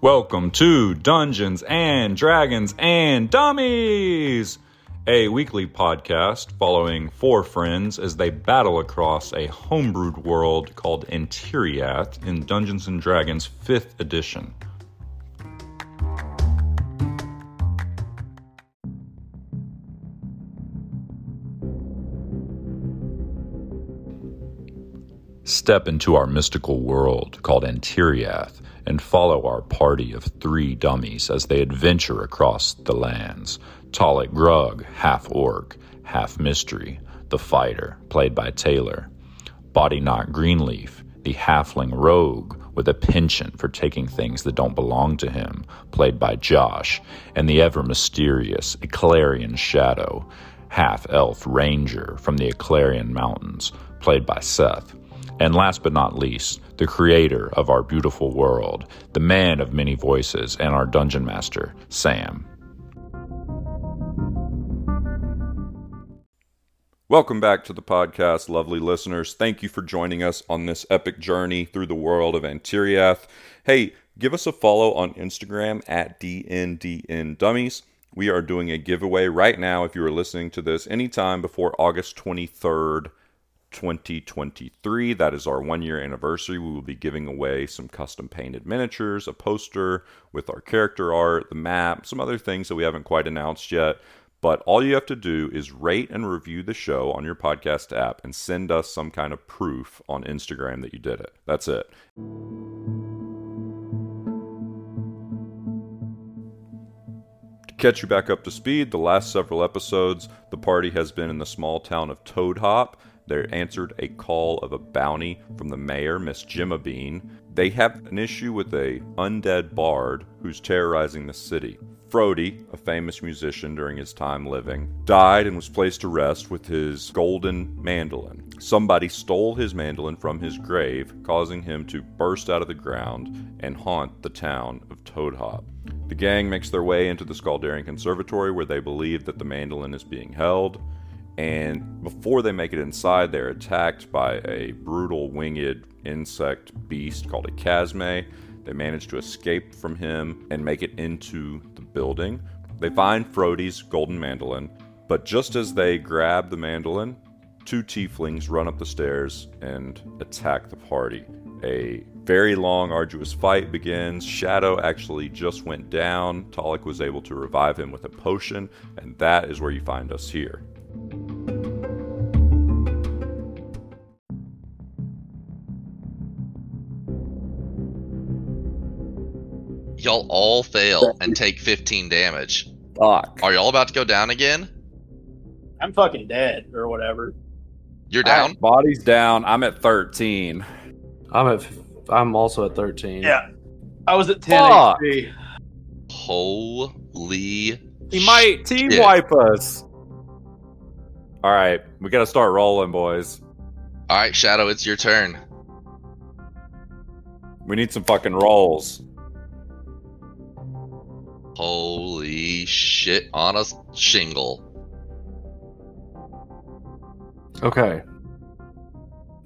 Welcome to Dungeons and Dragons and Dummies, a weekly podcast following four friends as they battle across a homebrewed world called Antiriath in Dungeons and Dragons 5th edition. Step into our mystical world called Antiriath and follow our party of three dummies as they adventure across the lands. Talik Grug, half orc, half mystery, the fighter, played by Taylor. Body Knot Greenleaf, the halfling rogue with a penchant for taking things that don't belong to him, played by Josh, and the ever mysterious Eclarian Shadow, half elf ranger from the Eclarian Mountains, played by Seth. And last but not least, the creator of our beautiful world, the man of many voices, and our dungeon master, Sam. Welcome back to the podcast, lovely listeners. Thank you for joining us on this epic journey through the world of Antiriath. Hey, give us a follow on Instagram at DNDN Dummies. We are doing a giveaway right now if you are listening to this anytime before August 23rd, 2023. That is our one year anniversary. We will be giving away some custom painted miniatures, a poster with our character art, the map, some other things that we haven't quite announced yet. But all you have to do is rate and review the show on your podcast app and send us some kind of proof on Instagram that you did it. That's it. To catch you back up to speed, the last several episodes, the party has been in the small town of Toadhop. They answered a call of a bounty from the mayor, Miss Jimma Bean. They have an issue with a undead bard who's terrorizing the city. Frody, a famous musician during his time living, died and was placed to rest with his golden mandolin. Somebody stole his mandolin from his grave, causing him to burst out of the ground and haunt the town of Toadhop. The gang makes their way into the Scaldarian Conservatory where they believe that the mandolin is being held. And before they make it inside, they're attacked by a brutal winged insect beast called a Chasme. They manage to escape from him and make it into the building. They find Frody's golden mandolin, but just as they grab the mandolin, two tieflings run up the stairs and attack the party. A very long, arduous fight begins. Shadow actually just went down. Talik was able to revive him with a potion, and that is where you find us here. Y'all all fail and take 15 damage. Fuck. Are y'all about to go down again? I'm fucking dead or whatever. You're down? Body's down. I'm at 13. I'm at. f- I'm also at 13. Yeah. I was at 10 Fuck. HP. Holy. He might team shit. wipe us. All right, we got to start rolling, boys. All right, Shadow, it's your turn. We need some fucking rolls. Holy shit on a shingle. Okay.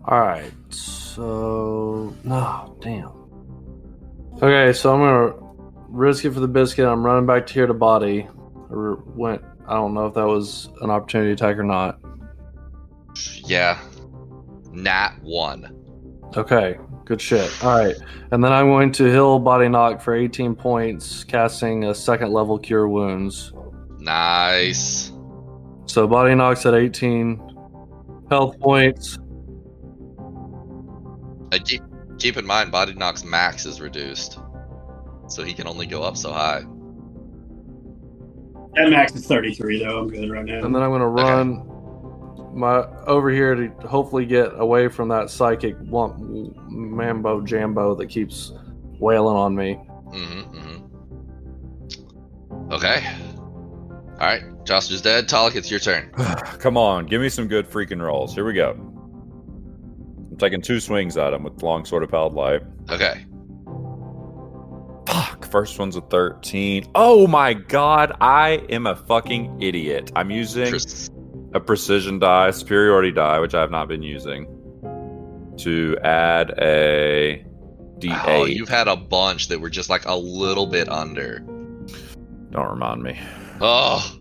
All right. So no, damn. Okay, so I'm gonna risk it for the biscuit. I'm running back to here to body. Went. I don't know if that was an opportunity attack or not. Yeah. Nat 1. Okay, good shit. All right, and then I'm going to heal body knock for 18 points, casting a second level cure wounds. Nice. So body knocks at 18 health points. Uh, keep, keep in mind, Body Knock's max is reduced. So he can only go up so high. That max is 33, though. I'm good right now. And then I'm gonna run my over here to hopefully get away from that psychic lump mambo jambo that keeps wailing on me. Mm-hmm, mm-hmm. Okay. Alright, Josh is dead. Talik, it's your turn. Come on, give me some good freaking rolls. Here we go. I'm taking two swings at him with longsword of Pallid Light. Okay. Fuck, first one's a 13. Oh my god, I am a fucking idiot. I'm using Tris- a precision die, superiority die, which I have not been using, to add a D8. Oh, you've had a bunch that were just like a little bit under. Don't remind me. Oh.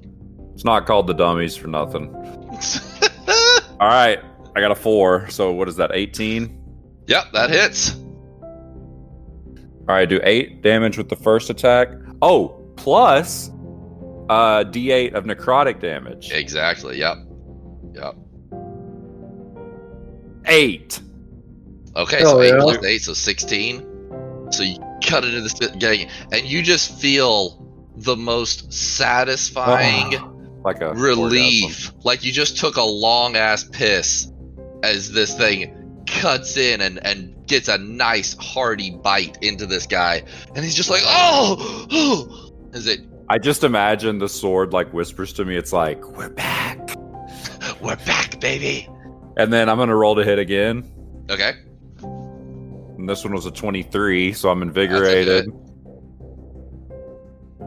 It's not called the dummies for nothing. All right, I got a four. So what is that? 18. yep, that hits. All right, do eight damage with the first attack. Oh, plus uh D8 of necrotic damage. Exactly. Yep. Yep. Eight. Okay, Hell so eight yeah. plus eight, so sixteen. So you cut it into this gang, and you just feel the most satisfying Like a relief. Like you just took a long ass piss as this thing cuts in and, and gets a nice hearty bite into this guy. And he's just like, oh, oh. Is it, I just imagine the sword like whispers to me. It's like we're back, we're back, baby. and then I'm gonna roll to hit again. Okay. And this one was a 23, so I'm invigorated.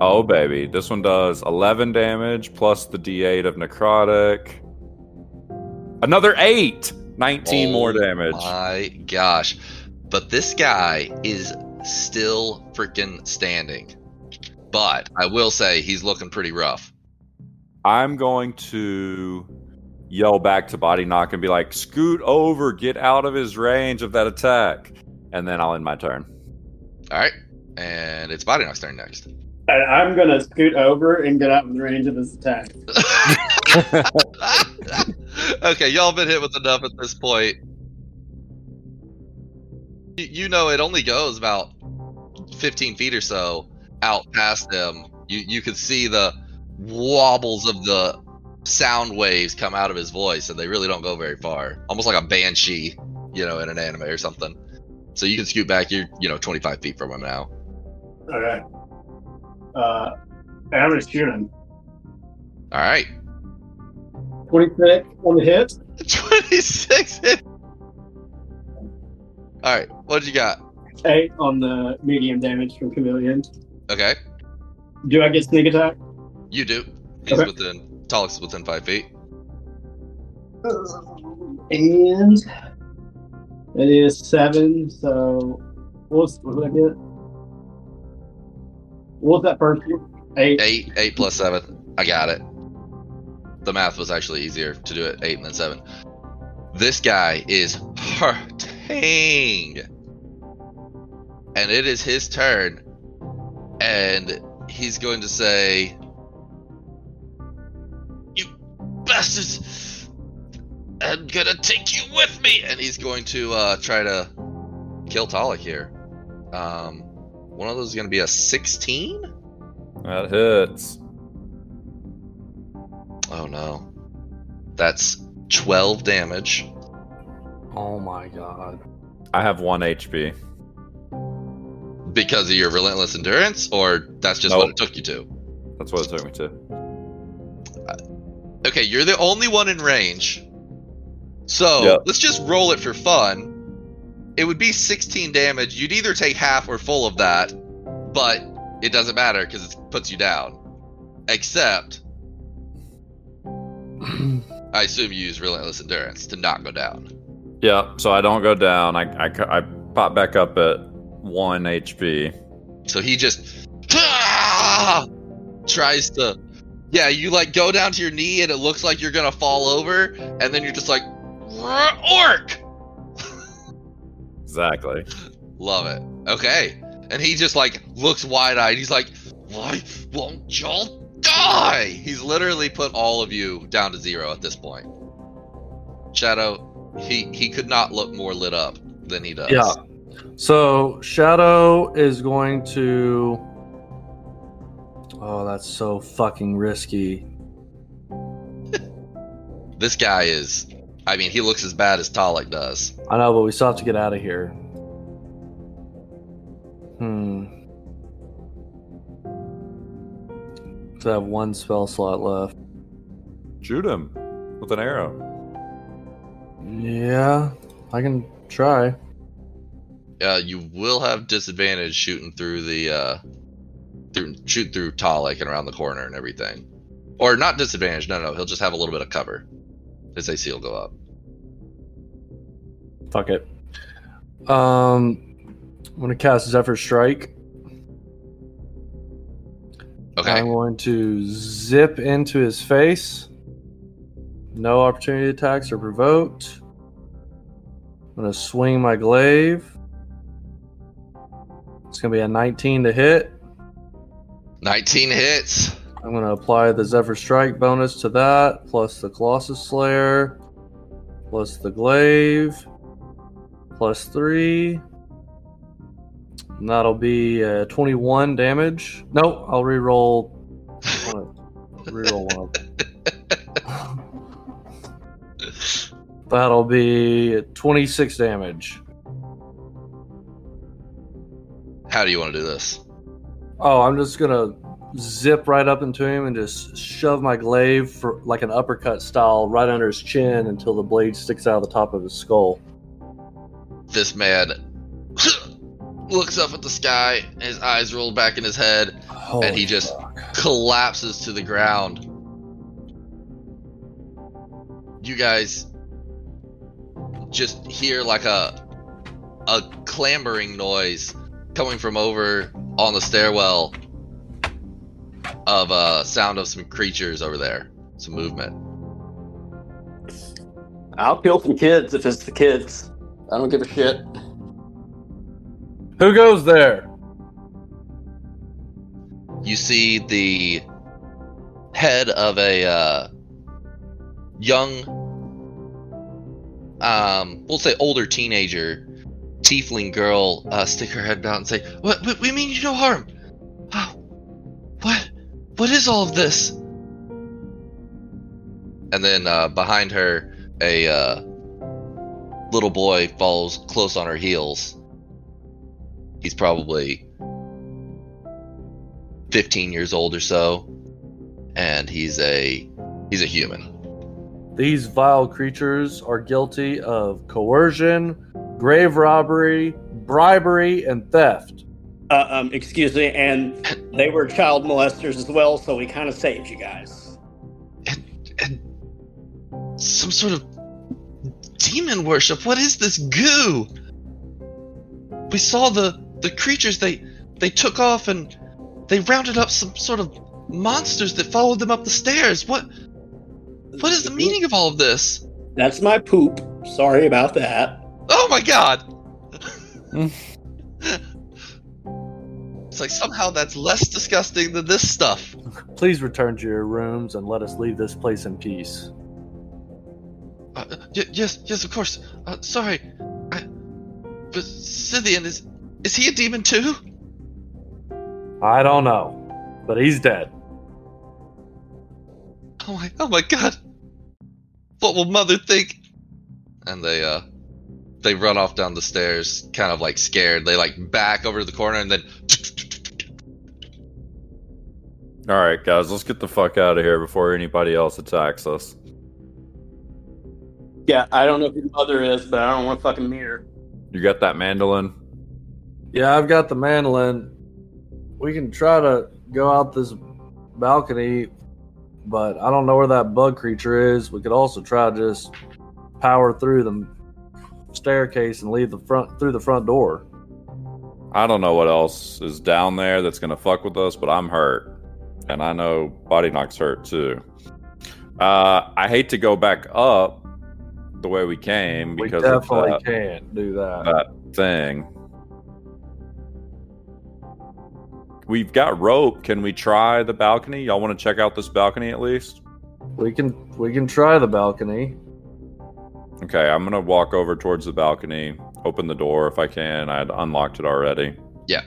Oh baby, this one does 11 damage plus the D8 of necrotic. Another eight. 19 more Oh damage. My gosh. But this guy is still freaking standing. But I will say he's looking pretty rough. I'm going to yell back to Body Knock and be like, "Scoot over, get out of his range of that attack," and then I'll end my turn. All right. And it's Body Knock's turn next. And I'm gonna scoot over and get out of the range of his attack. okay, y'all been hit with enough at this point. You, you know it only goes about 15 feet or so out past them. You you could see the wobbles of the sound waves come out of his voice, and they really don't go very far. Almost like a banshee, you know, in an anime or something. So you can scoot back. You're you know 25 feet from him now. Okay. Uh, and I'm gonna shoot him. All right, 26 on the hit. 26 hit. All right, what'd you got? Eight on the medium damage from Chameleon. Okay. Do I get sneak attack? You do. He's Okay. within. Talik's is within five feet. Uh, and it is seven. So what's what did I get? What was that first? Eight. Eight, eight plus seven. I got it. The math was actually easier to do it eight and then seven. This guy is hurting, and it is his turn, and he's going to say, "You bastards! I'm gonna take you with me," and he's going to uh, try to kill Talik here. Um, one of those is going to be a sixteen. That hits. Oh no. That's 12 damage. Oh my god. I have one HP. Because of your relentless endurance, or that's just No. what it took you to? That's what it took me to. Uh, okay, you're the only one in range. So Yep. let's just roll it for fun. It would be 16 damage. You'd either take half or full of that, but it doesn't matter because it puts you down. Except, I assume you use relentless endurance to not go down. Yeah, so I don't go down. I, I, I pop back up at one HP. So he just ah! tries to. Yeah, you like go down to your knee and it looks like you're gonna fall over, and then you're just like, orc! Exactly. Love it. Okay. And he just like looks wide eyed. He's like, why won't y'all die? He's literally put all of you down to zero at this point. Shadow, he he could not look more lit up than he does. Yeah. So Shadow is going to. Oh, that's so fucking risky. This guy is. I mean, he looks as bad as Talik does. I know, but we still have to get out of here. Hmm. So I have one spell slot left. Shoot him with an arrow. Yeah, I can try. Uh, you will have disadvantage shooting through the uh, through shoot through Talik and around the corner and everything, or not disadvantage. No, no, he'll just have a little bit of cover. His AC will go up. Fuck it. Um, I'm gonna cast Zephyr Strike. Okay. I'm going to zip into his face. No opportunity attacks are provoked. I'm gonna swing my glaive. It's gonna be a 19 to hit. 19 hits. I'm gonna apply the Zephyr Strike bonus to that, plus the Colossus Slayer, plus the glaive, plus three. And that'll be uh, 21 damage. Nope, I'll reroll. reroll one. That'll be 26 damage. How do you want to do this? Oh, I'm just gonna zip right up into him and just shove my glaive for like an uppercut style right under his chin until the blade sticks out of the top of his skull. This man looks up at the sky, his eyes roll back in his head, and he just collapses to the ground. You guys just hear like a a clambering noise coming from over on the stairwell of a uh, sound of some creatures over there, some movement. I'll kill some kids if it's the kids. I don't give a shit. Who goes there? You see the head of a uh, young, um, we'll say older teenager, tiefling girl, uh, stick her head out and say, "What? we mean you no harm? Oh, what? What is all of this?" And then uh, behind her, a uh, little boy follows close on her heels. He's probably 15 years old or so, and he's a he's a human. These vile creatures are guilty of coercion, grave robbery, bribery, and theft. Uh, um, excuse me, and they were child molesters as well, so we kind of saved you guys. And and some sort of demon worship. What is this goo? We saw the the creatures they they took off and they rounded up some sort of monsters that followed them up the stairs. What what is the meaning of all of this? That's my poop. Sorry about that. Oh my god! it's like somehow that's less disgusting than this stuff. Please return to your rooms and let us leave this place in peace. Uh, y- yes, yes, of course. Uh, sorry, I, but Scythian is is he a demon too? I don't know, but he's dead. Oh my, oh my god! What will Mother think? And they uh, they run off down the stairs, kind of like scared. They like back over to the corner and then. All right, guys, let's get the fuck out of here before anybody else attacks us. Yeah, I don't know who your mother is, but I don't want to fucking meet her. You got that mandolin? Yeah, I've got the mandolin. We can try to go out this balcony, but I don't know where that bug creature is. We could also try to just power through the staircase and leave the front through the front door. I don't know what else is down there that's gonna fuck with us, but I'm hurt, and I know Body Knock's hurt too. Uh, I hate to go back up the way we came We because definitely that, can't do that. that thing. We've got rope. Can we try the balcony? Y'all want to check out this balcony at least? We can we can try the balcony. Okay, I'm gonna walk over towards the balcony, open the door if I can. I had unlocked it already, Yeah,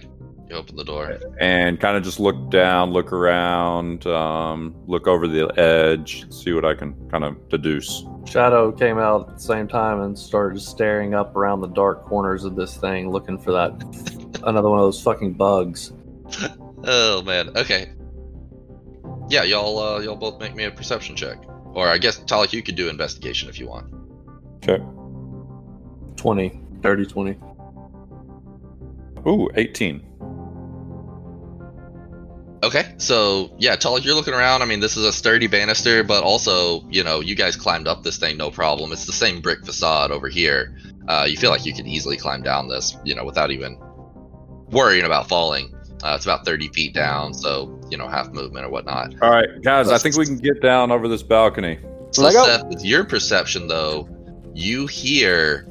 You open the door. and kind of just look down, look around, um, look over the edge, see what I can kind of deduce. Shadow came out at the same time and started staring up around the dark corners of this thing, looking for that another one of those fucking bugs. Oh man. Okay. Yeah, y'all uh, y'all both make me a perception check, or I guess Talik, you could do investigation if you want. Okay. 20, 30, 20. Ooh, 18. Okay, so yeah, Talik, you're looking around. I mean, this is a sturdy banister, but also, you know, you guys climbed up this thing no problem. It's the same brick facade over here. Uh, you feel like you could easily climb down this, you know, without even worrying about falling. Uh, it's about 30 feet down, so you know half movement or whatnot. All right, guys, I think we can get down over this balcony. So Let go. Seth, with your perception though, you hear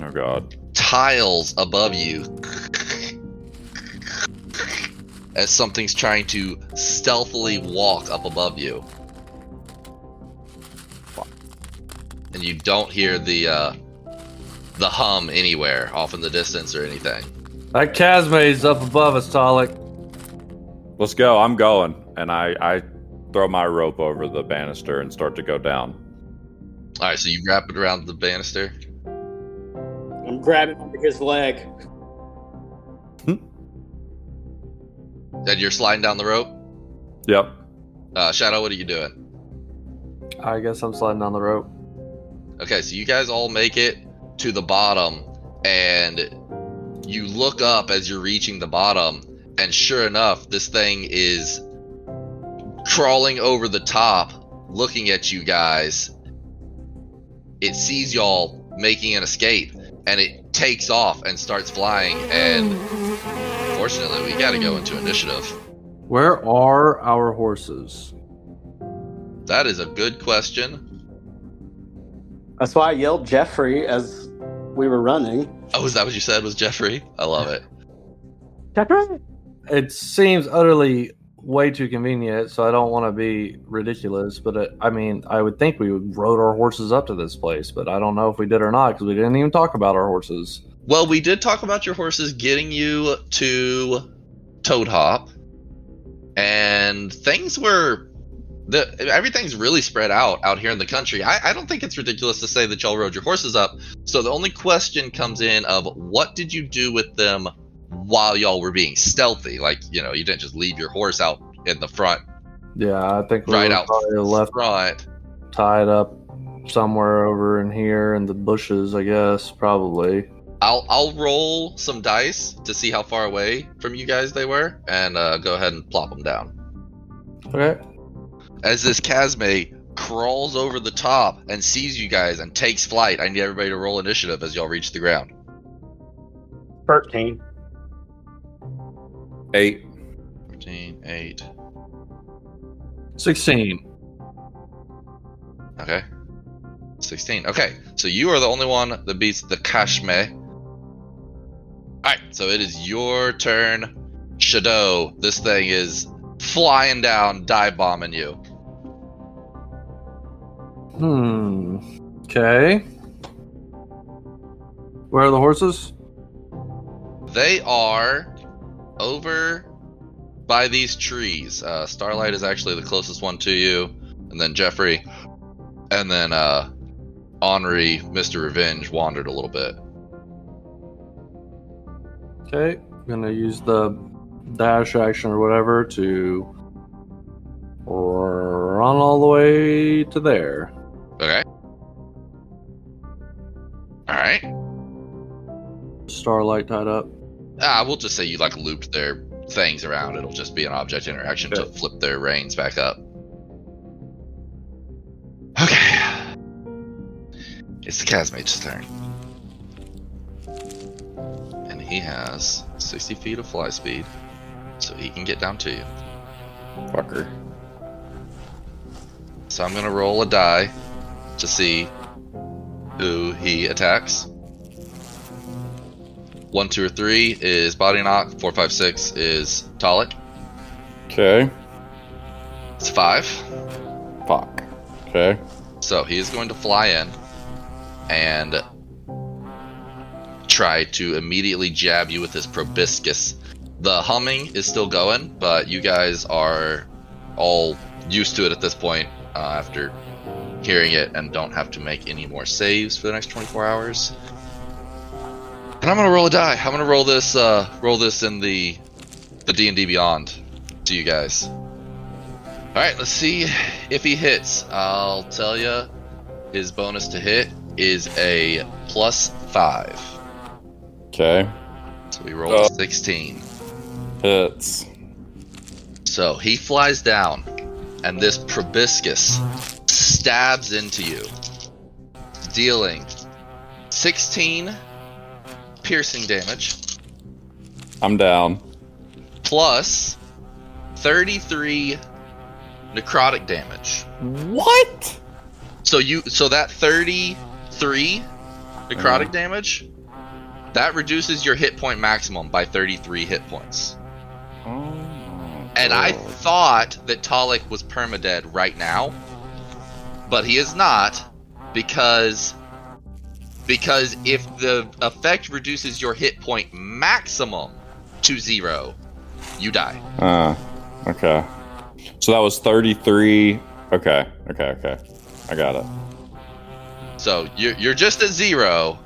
Oh God. tiles above you as something's trying to stealthily walk up above you. And you don't hear the uh, the hum anywhere off in the distance or anything. That Chasme's up above us, Talik. Let's go. I'm going, and I I throw my rope over the banister and start to go down. All right, so you wrap it around the banister. I'm grabbing onto his leg. Hmm? And you're sliding down the rope. Yep. Uh, Shadow, what are you doing? I guess I'm sliding down the rope. Okay, so you guys all make it to the bottom, and you look up as you're reaching the bottom, and sure enough, this thing is crawling over the top, looking at you guys. It sees y'all making an escape, and it takes off and starts flying. And fortunately, we got to go into initiative. Where are our horses? That is a good question. That's why I yelled Jeffrey as we were running. Oh, is that what you said? Was Jeffrey? I love it. Jeffrey? It seems utterly way too convenient, so I don't want to be ridiculous. But it, I mean, I would think we would rode our horses up to this place, but I don't know if we did or not because we didn't even talk about our horses. Well, we did talk about your horses getting you to Toadhop, and things were the everything's really spread out out here in the country. I, I don't think it's ridiculous to say that y'all rode your horses up. So the only question comes in of what did you do with them while y'all were being stealthy? Like you know, you didn't just leave your horse out in the front, Yeah, I think we right were out probably left front. tied up somewhere over in here in the bushes. I guess probably. I'll I'll roll some dice to see how far away from you guys they were, and uh, go ahead and plop them down. Okay. as this Chasme crawls over the top and sees you guys and takes flight. I need everybody to roll initiative as y'all reach the ground. 13. Eight. 15, 8. Sixteen. Okay. 16. Okay, so you are the only one that beats the Chasme. Alright, so it is your turn. Shadow, this thing is flying down, dive bombing you. Hmm. Okay. Where are the horses? They are over by these trees. Uh, Starlight is actually the closest one to you, and then Jeffrey, and then uh, Henri, Mr. Revenge, wandered a little bit. Okay. I'm Gonna use the dash action or whatever to run all the way to there. Okay. All right. Starlight tied up. Ah, we'll just say you like looped their things around. It'll just be an object interaction to flip their reins back up. Okay. It's the Chasme's turn. And he has 60 feet of fly speed, so he can get down to you. Fucker. So I'm gonna roll a die to see who he attacks. One, two, or three is body knock. Four, five, six is Talik. Okay. It's five. Fuck. Okay. So he is going to fly in and try to immediately jab you with his proboscis. The humming is still going, but you guys are all used to it at this point uh, after hearing it and don't have to make any more saves for the next 24 hours. And I'm gonna roll a die. I'm gonna roll this. Uh, roll this in the the D and D Beyond to you guys. All right, let's see if he hits. I'll tell you, his bonus to hit is a plus five. Okay. So we rolled a Oh. 16. Hits. So he flies down, and this proboscis stabs into you, dealing 16 piercing damage I'm down. plus 33 necrotic damage. What? So you so that 33 necrotic mm-hmm. damage that reduces your hit point maximum by 33 hit points. Oh and I thought that Talik was permadead right now, but he is not because because if the effect reduces your hit point maximum to 0, you die. Uh, okay. So that was 33. Okay, okay, okay. I got it. So you're, you're just at 0,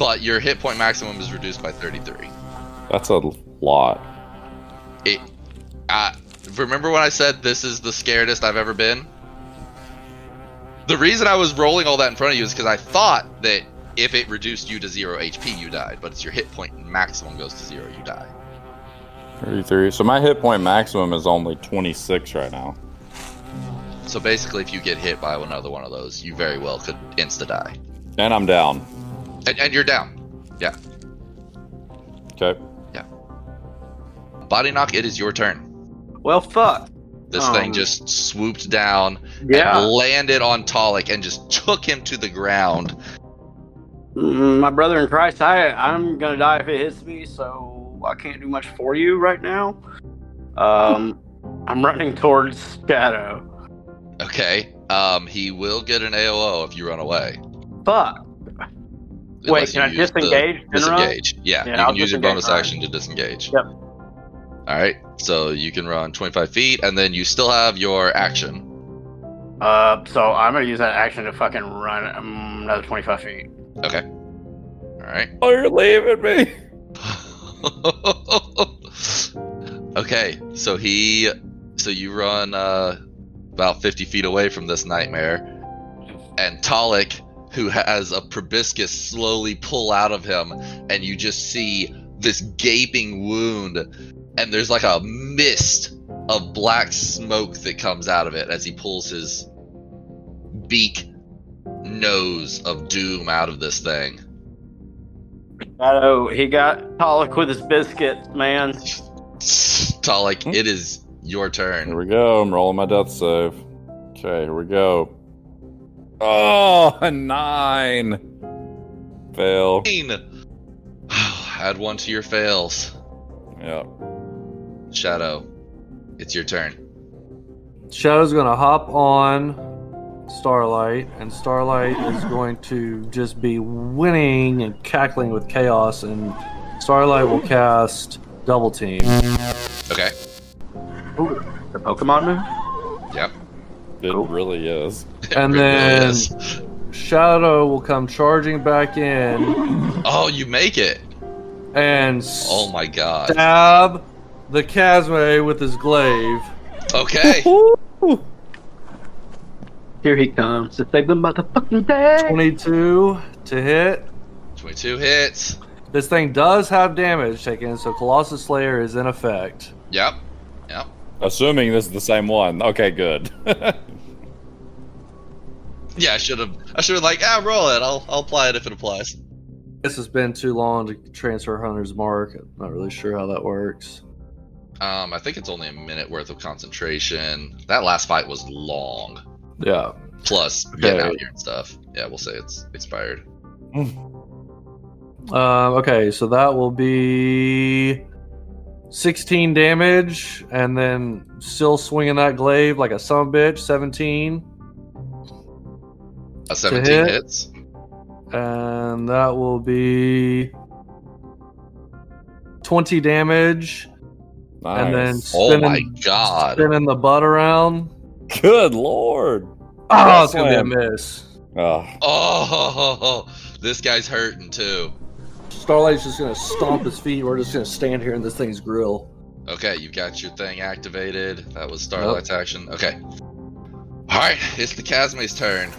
but your hit point maximum is reduced by 33. That's a lot. It uh, remember when I said this is the scaredest I've ever been? The reason I was rolling all that in front of you is because I thought that if it reduced you to zero HP, you died. But it's your hit point maximum goes to zero, you die. 33. So my hit point maximum is only 26 right now. So basically, if you get hit by another one of those, you very well could insta die, And I'm down. and, and you're down. Yeah. Okay. Yeah. Body knock. It is your turn. Well, fuck. This Um, thing just swooped down Yeah. and landed on Talik and just took him to the ground. Mm, My brother in Christ, I I'm gonna die if it hits me, so I can't do much for you right now. Um, I'm running towards Shadow. Okay. Um, he will get an AOO if you run away. Fuck. Unless Wait, can I the- disengage? Disengage. Yeah, Yeah, you I'll can use your bonus action to disengage. Yep. All right, so you can run 25 feet, and then you still have your action. Uh, so I'm gonna use that action to fucking run um, another 25 feet. Okay. All right. Oh, you're leaving me. okay, so he, so you run uh, about 50 feet away from this nightmare, and Talik, who has a proboscis, slowly pull out of him, and you just see this gaping wound, and there's like a mist of black smoke that comes out of it as he pulls his beak nose of doom out of this thing. Shadow, he got Pollock with his biscuits, man. Talik, it is your turn. Here we go. I'm rolling my death save. Okay, here we go. Oh, a nine. Fail. Add one to your fails. Yeah. Shadow, it's your turn. Shadow's gonna hop on Starlight, and Starlight is going to just be winning and cackling with chaos, and Starlight will cast Double Team. Okay. Ooh, The Pokemon move? Yep. It Cool. really is. And It really then- is. Shadow will come charging back in Oh, you make it. and Oh my god. stab the Chasme with his glaive. Okay. Here he comes to save the motherfucking day. 22 to hit. 22 hits. This thing does have damage taken, so Colossus Slayer is in effect. Yep. Yep. Assuming this is the same one. Okay, good. Yeah, I should have. I should have like, ah, roll it. I'll I'll apply it if it applies. This has been too long to transfer Hunter's Mark. I'm not really sure how that works. Um, I think it's only a minute worth of concentration. That last fight was long. Yeah. Plus getting Okay. out here and stuff. Yeah, we'll say it's expired. Um, okay, so that will be 16 damage, and then still swinging that glaive like a son of a bitch, 17. A 17 hit. hits. And that will be 20 damage, and then nice. Oh my spinning, god. spinning the butt around. Good lord. Oh, it's going to be a miss. Ah. Oh, Oh, this guy's hurting too. Starlight's just going to stomp his feet. We're just going to stand here in this thing's grill. Okay, you've got your thing activated. That was Starlight's action. Okay. Alright, it's the Chasme's turn.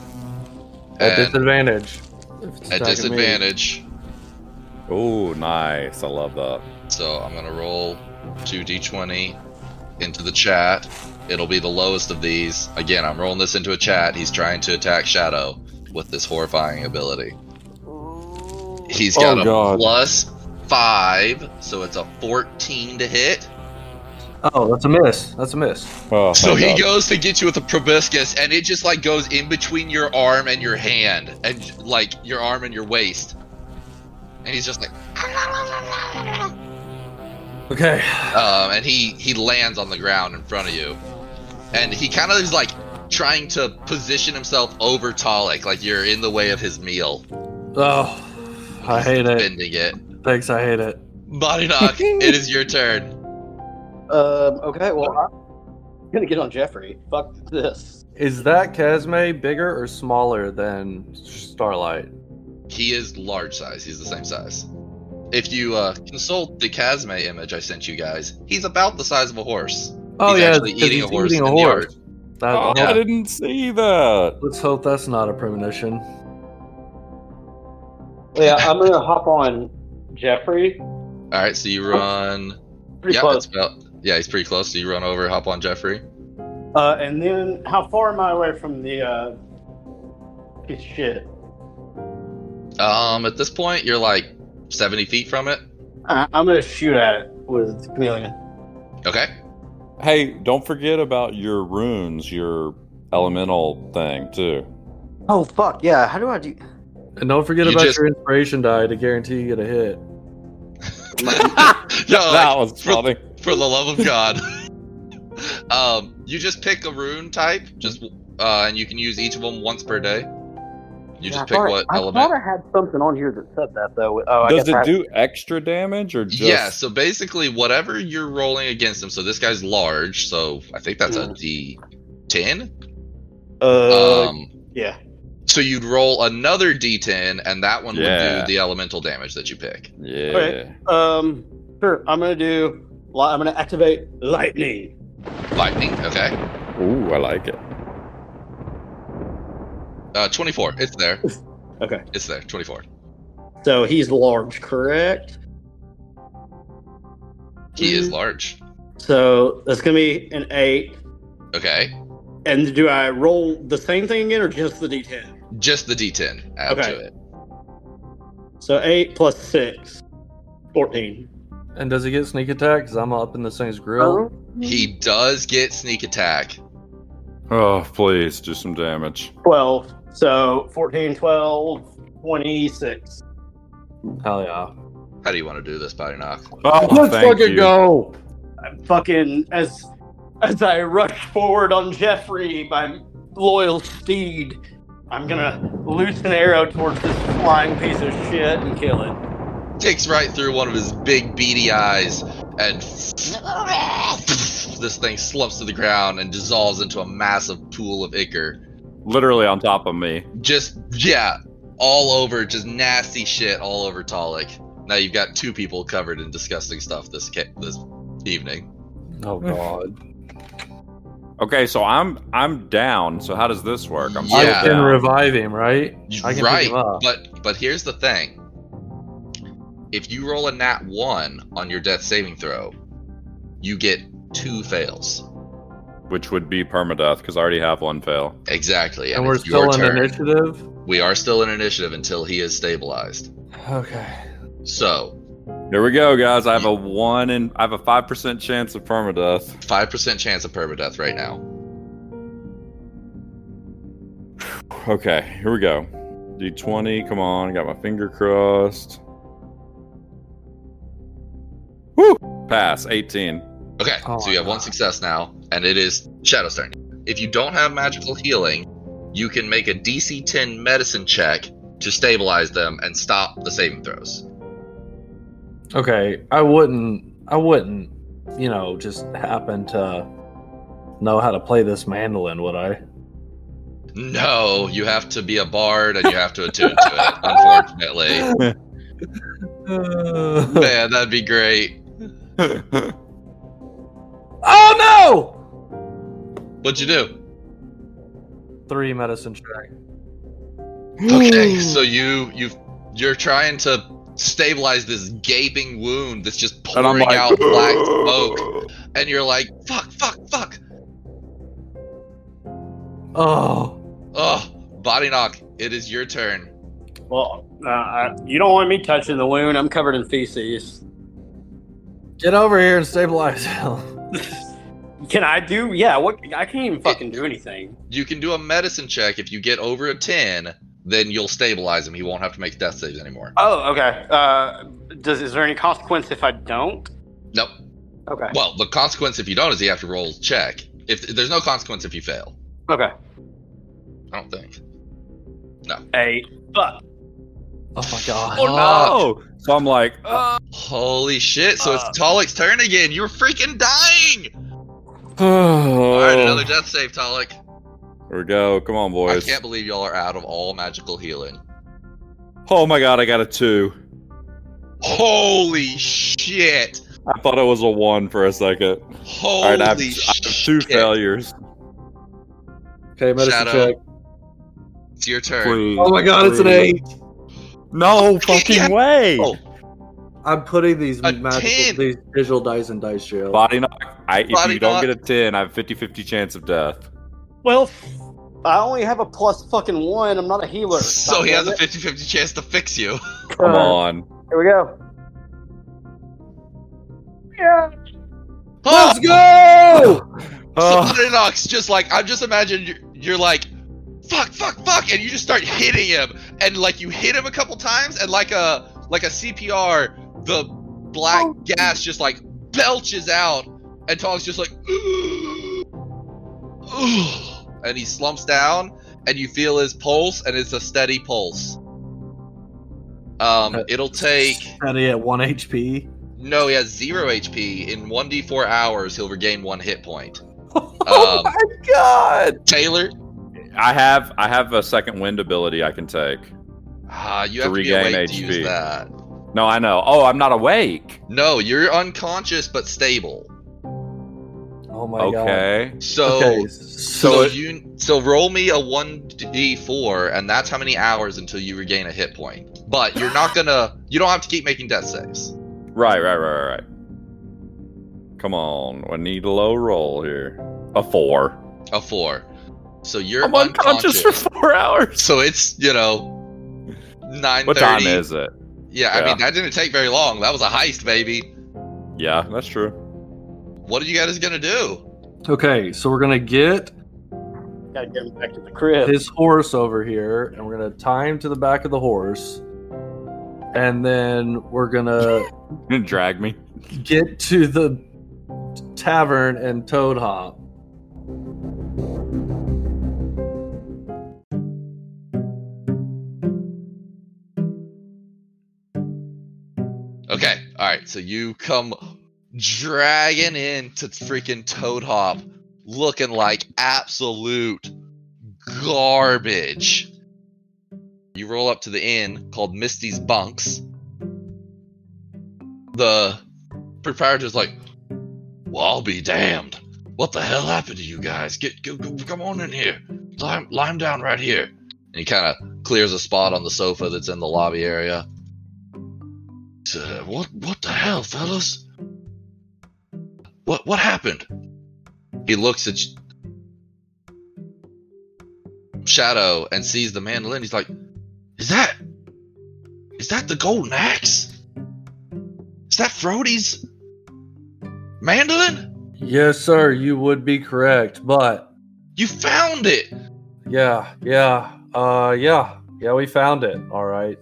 At And disadvantage. if at disadvantage. oh, nice. I love that. So I'm gonna roll 2d20 into the chat. It'll be the lowest of these. Again, I'm rolling this into a chat. He's trying to attack Shadow with this horrifying ability. He's got Oh, a God. plus five, so it's a 14 to hit. Oh, that's a miss. That's a miss. Oh, So he God. goes to get you with a proboscis, and it just like goes in between your arm and your hand, and like your arm and your waist. And he's just like, Okay. um, and he he lands on the ground in front of you, and he kind of is like trying to position himself over Talik, like you're in the way of his meal, Oh, I hate it. bending it. Thanks, I hate it. Body knock. it is your turn. Um, okay, well, I'm gonna get on Jeffrey. Fuck this. Is that Chasme bigger or smaller than Starlight? He is large size. He's the same size. If you uh, consult the Chasme image I sent you guys, he's about the size of a horse. Oh He's yeah, actually 'cause eating he's a horse eating a horse. That- Oh, Yeah. I didn't see that. Let's hope that's not a premonition. Yeah, I'm gonna hop on Jeffrey. All right, so you run. Pretty yeah, close. it's about. Yeah, he's pretty close. So you run over, hop on Jeffrey. Uh, and then how far am I away from the uh, piece of shit? Um, at this point, you're like 70 feet from it. I- I'm gonna shoot at it with chameleon. Okay. Hey, don't forget about your runes, your elemental thing too. Oh fuck yeah! How do I do? And don't forget You about just- your inspiration die to guarantee you get a hit. No, that like, was for- funny. for the love of God. um, you just pick a rune type, just uh, and you can use each of them once per day. You just pick what I element. thought I had something on here that said that though. Oh, I Does guess I- it do extra damage or just? Yeah, so basically, whatever you're rolling against him. So this guy's large, so I think that's a D10. Uh, Um, yeah. so you'd roll another D10, and that one would do the elemental damage that you pick. Yeah. Okay. Um, sure. I'm gonna do. I'm gonna activate lightning. Lightning, okay. Ooh, I like it. Uh, 24. It's there. Okay. It's there. 24. So he's large, correct? He is Mhm. large. So that's gonna be an eight. Okay. And do I roll the same thing again or just the d10? Just the D10. Add Okay. to it. So eight plus six. 14. And does he get sneak attack? Because I'm up in this thing's grill. He does get sneak attack. Oh, please do some damage. 12. So 14, 12, 26. Hell yeah. How do you want to do this, Body Knock? Oh, Let's thank fucking you. go. I'm fucking as as I rush forward on Jeffrey, my loyal steed. I'm gonna loose an arrow towards this flying piece of shit and kill it. Takes right through one of his big beady eyes, and this thing slumps to the ground and dissolves into a massive pool of ichor. Literally on top of me. Just, yeah, all over, just nasty shit all over Talik. Now you've got two people covered in disgusting stuff this ca- this evening. Oh god. Okay, so I'm I'm down. So how does this work? I'm Yeah. I still can revive him, right? I can right, him but but here's the thing. If you roll a nat one on your death saving throw, you get two fails. Which would be permadeath because I already have one fail. Exactly, and and, we're still in turn. initiative. We are still in initiative until he is stabilized. Okay. So, Here we go, guys. I have a one and I have a five percent chance of permadeath. five percent chance of permadeath right now. Okay, here we go. D20, come on, got my finger crossed. Woo! Pass, 18. Okay, Oh so you have my one success now, and it is Shadow's turn. If you don't have magical healing, you can make a DC 10 medicine check to stabilize them and stop the saving throws. Okay. I wouldn't. I wouldn't. You know, just happen to know how to play this mandolin, would I? No, you have to be a bard and you have to attune to it, unfortunately. Man, that'd be great. Oh no! What'd you do? Three medicine check. Okay, so you you you're trying to stabilize this gaping wound that's just and I'm pouring like, out black smoke, and you're like, fuck, fuck, fuck. Oh. Oh, body knock. It is your turn. Well, Uh, I, you don't want me touching the wound. I'm covered in feces. Get over here and stabilize him. Can I do? Yeah. What? I can't even fucking do anything. You can do a medicine check. If you get over a 10, then you'll stabilize him. He won't have to make death saves anymore. Oh, okay. Uh, does is there any consequence if I don't? Nope. Okay. Well, the consequence if you don't is you have to roll check. If there's no consequence if you fail, Okay. I don't think. No. Eight. Fuck. Oh my god. Oh no! So I'm like, uh, Holy shit! So Uh. it's Talik's turn again. You're freaking dying. oh. All right, another death save, Talik. Here we go. Come on, boys. I can't believe y'all are out of all magical healing. Oh my god, I got a two. Holy shit! I thought it was a one for a second. Holy All right, I have, I have two failures. Okay, medicine Shadow. check. It's your turn. Please, Oh my god, it's an eight. No fucking Yeah. way. Oh. I'm putting these A magical 10. these digital dice in dice jail. Body knock. I, if Body you don't get a 10, I have 50 50 chance of death. Well, I only have a plus fucking one. I'm not a healer. So he has a Goddammit. 50 50 chance to fix you. Come Uh, on. Here we go. Yeah. Let's oh, go! So Oh, Butternocks just like I'm just imagining you're, you're like fuck fuck fuck and you just start hitting him and like you hit him a couple times and like a like a CPR the black gas just like belches out and Tong's just like and he slumps down and you feel his pulse and it's a steady pulse. Um it'll take Steady at one HP. no he has 0 HP in 1d4 hours he'll regain 1 hit point. oh Um, my god! Taylor I have I have a second wind ability I can take. Ah, you To have to be regain awake to HP. use that. No, I know. Oh, I'm not awake. No, you're unconscious but stable. Oh my god. Okay. So, Okay, so, so, you so roll me a one d four, and that's how many hours until you regain a hit point. But you're not gonna. You don't have to keep making death saves. Right, right, right, right, right. Come on. I need a low roll here. A four. A four. So you're I'm unconscious for four hours. So it's you know nine What thirty. time is it? Yeah, I mean that didn't take very long. That was a heist, baby. Yeah, that's true. What are you guys gonna do? okay, so we're gonna get Gotta get him back to the crib. his horse over here, and we're gonna tie him to the back of the horse, and then we're gonna Drag me. get to the tavern and Toadhop. Right. So you come dragging into freaking Toadhop, looking like absolute garbage. You roll up to the inn called Misty's Bunks. The proprietor's like, "Well, I'll be damned. What the hell happened to you guys? Get, come on in here. Lie 'em down right here." And he kind of clears a spot on the sofa that's in the lobby area. Uh, what what the hell, fellas? What what happened? He looks at Shadow and sees the mandolin. He's like, "Is that is that the golden axe? Is that Frody's mandolin? Yes, sir, you would be correct, but You found it! yeah, yeah, uh, yeah, yeah, we found it. All right.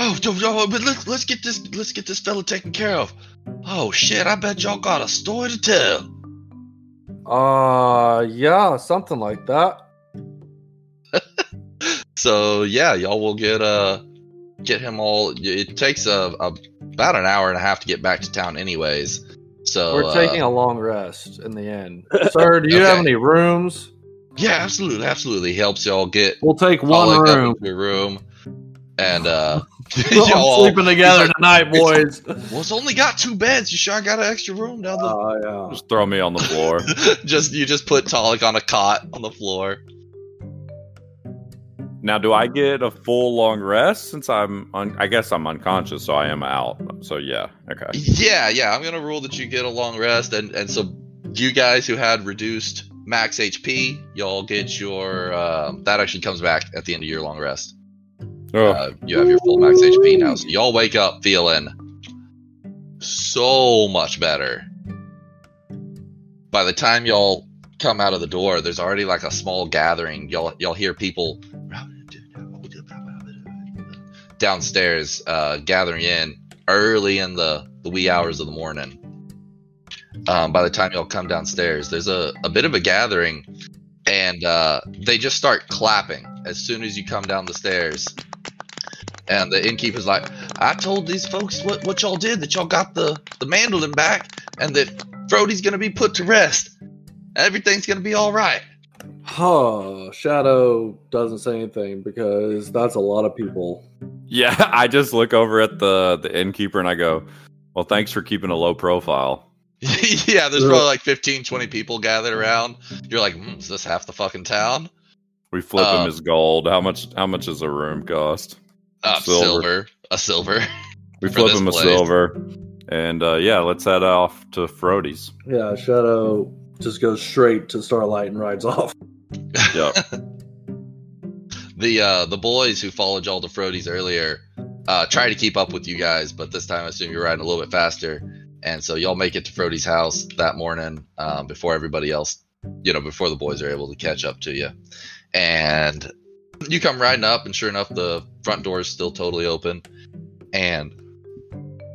Oh, yo, but let's let's get this let's get this fella taken care of. Oh shit! I bet y'all got a story to tell." Uh, yeah, something like that. So yeah, y'all will get uh get him all. It takes a, a about an hour and a half to get back to town, anyways. So We're uh, taking a long rest in the end. Sir, do you have any rooms? yeah, absolutely, absolutely. Helps y'all get We'll take one room. room, and uh, We're all y'all. sleeping together like, tonight, boys. Well, it's only got two beds. You sure I got an extra room down the? Oh yeah. Just throw me on the floor. just you just put Talik on a cot on the floor. now, do I get a full long rest since I'm? Un- I guess I'm unconscious, so I am out. So yeah, okay. Yeah, yeah. I'm gonna rule that you get a long rest, and and so you guys who had reduced max HP, y'all get your um, that actually comes back at the end of your long rest. Oh, Uh, you have your full max HP now, so y'all wake up feeling so much better. By the time y'all come out of the door, there's already like a small gathering. Y'all y'all hear people downstairs uh, gathering in early in the, the wee hours of the morning. Um, by the time y'all come downstairs, there's a, a bit of a gathering, and uh, they just start clapping as soon as you come down the stairs. And the innkeeper's like, I told these folks what, what y'all did, that y'all got the, the mandolin back, and that Frody's gonna be put to rest. Everything's gonna be alright. Huh. Shadow doesn't say anything because that's a lot of people. yeah. I just look over at the the innkeeper and I go, "Well, thanks for keeping a low profile." yeah, there's probably like 15, 20 people gathered around. You're like, hmm, is this half the fucking town? We flip Uh, him his gold. How much? How much does a room cost? Uh, Silver. silver. A silver. We flip this him a silver, and uh, yeah, let's head off to Frody's. Yeah, Shadow just goes straight to Starlight and rides off. Yep. the uh, the boys who followed y'all to Frody's earlier uh, try to keep up with you guys, but this time I assume you're riding a little bit faster, and so y'all make it to Frody's house that morning um, before everybody else, you know, before the boys are able to catch up to you, and you come riding up, and sure enough, the front door is still totally open, and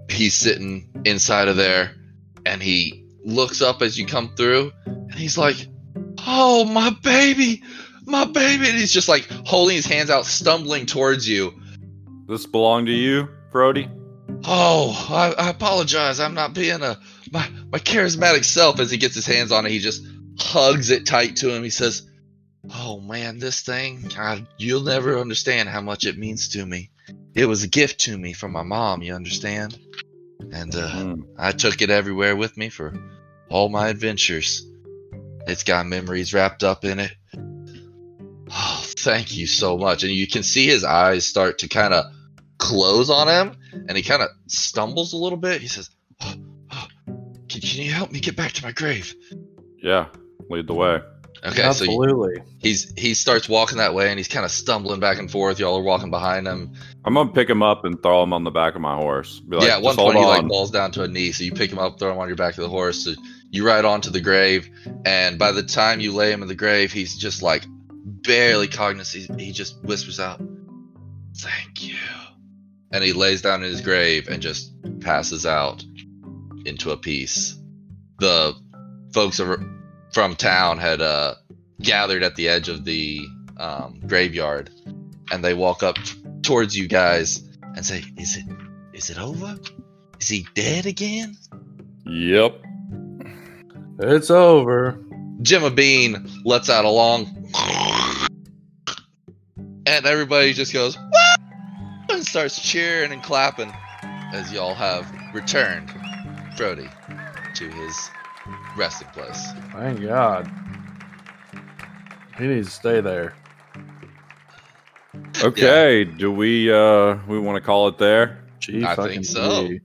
he's sitting inside of there, and he looks up as you come through, and he's like, "Oh, my baby." my baby and he's just like holding his hands out stumbling towards you this belong to you, Frody? oh I, I apologize i'm not being a my, my charismatic self as he gets his hands on it he just hugs it tight to him he says oh man this thing God, you'll never understand how much it means to me it was a gift to me from my mom you understand and uh, Mm. i took it everywhere with me for all my adventures it's got memories wrapped up in it Oh, thank you so much. And you can see his eyes start to kind of close on him, and he kind of stumbles a little bit. He says, oh, oh, can, can you help me get back to my grave? Yeah, lead the way. Okay, so he's he starts walking that way, and he's kind of stumbling back and forth. Y'all are walking behind him. I'm gonna pick him up and throw him on the back of my horse. Be like, yeah, at one "Just hold point he like falls down to a knee, so you pick him up, throw him on your back of the horse. So you ride on to the grave, and by the time you lay him in the grave, he's just like barely cognizant. He, he just whispers out, "Thank you," and he lays down in his grave and just passes out into a peace. The folks over from town had uh, gathered at the edge of the um, graveyard, and they walk up t- towards you guys and say, "Is it is it over? Is he dead again?" Yep. It's over. Jimma Bean lets out a long, and everybody just goes "Woo!" and starts cheering and clapping as y'all have returned Brody to his resting place. Thank God. He needs to stay there. Okay. Do we uh we want to call it there? Gee, I think so. gee.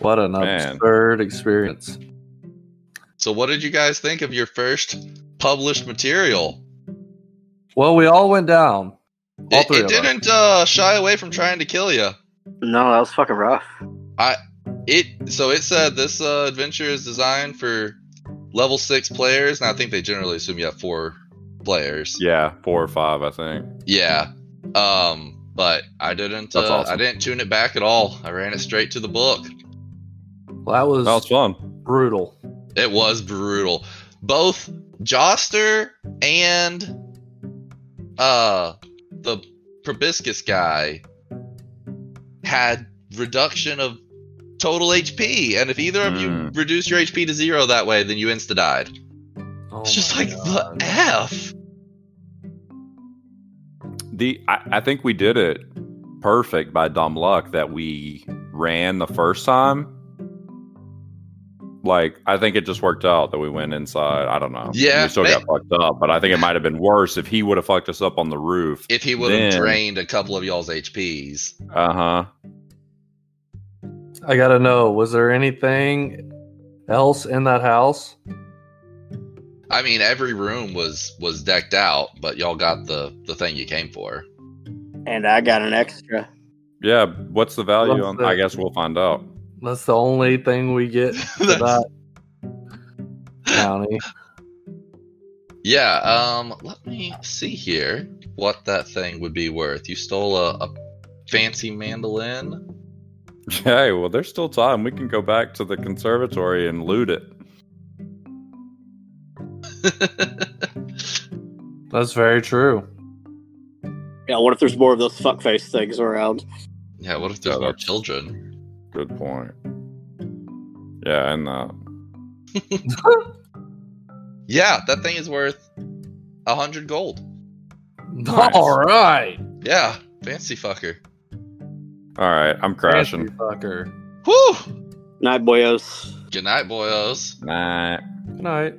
What an Man. absurd experience. So, what did you guys think of your first published material? Well, we all went down. All It, it didn't uh, shy away from trying to kill you. No, that was fucking rough. It so it said this uh, adventure is designed for level six players, and I think they generally assume you have four players. Yeah, four or five, I think. Yeah. Um, but I didn't. That's uh, awesome. I didn't tune it back at all. I ran it straight to the book. Well, that was That was fun. brutal. It was brutal. Both Joster and uh the proboscis guy had reduction of total HP, and if either of you Mm. reduce your HP to zero that way, then you insta died. Oh It's just like God. the F. The I, I think we did it perfect by dumb luck that we ran the first time. Like I think it just worked out that we went inside. I don't know. Yeah, we still may- got fucked up, but I think it might have been worse if he would have fucked us up on the roof. If he would have Then- drained a couple of y'all's HPs. Uh huh. I gotta know, was there anything else in that house? I mean, every room was was decked out, but y'all got the the thing you came for. And I got an extra. Yeah, what's the value What's on? the- I guess we'll find out. That's the only thing we get for that county. Yeah, um, let me see here what that thing would be worth. You stole a, a fancy mandolin. Hey, well, there's still time. We can go back to the conservatory and loot it. That's very true. Yeah, what if there's more of those fuckface things around? yeah, what if there's Yeah, more that's- children? Good point. Yeah, and uh, Yeah, that thing is worth a hundred gold. Nice. All right. Yeah, fancy fucker. All right, I'm crashing. Fancy fucker. Whew! Night boyos. Good night, boyos. Nah. Good night.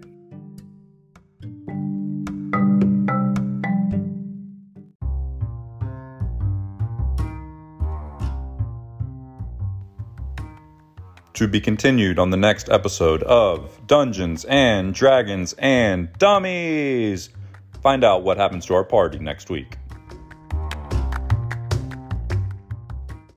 To be continued on the next episode of Dungeons and Dragons and Dummies. Find out what happens to our party next week.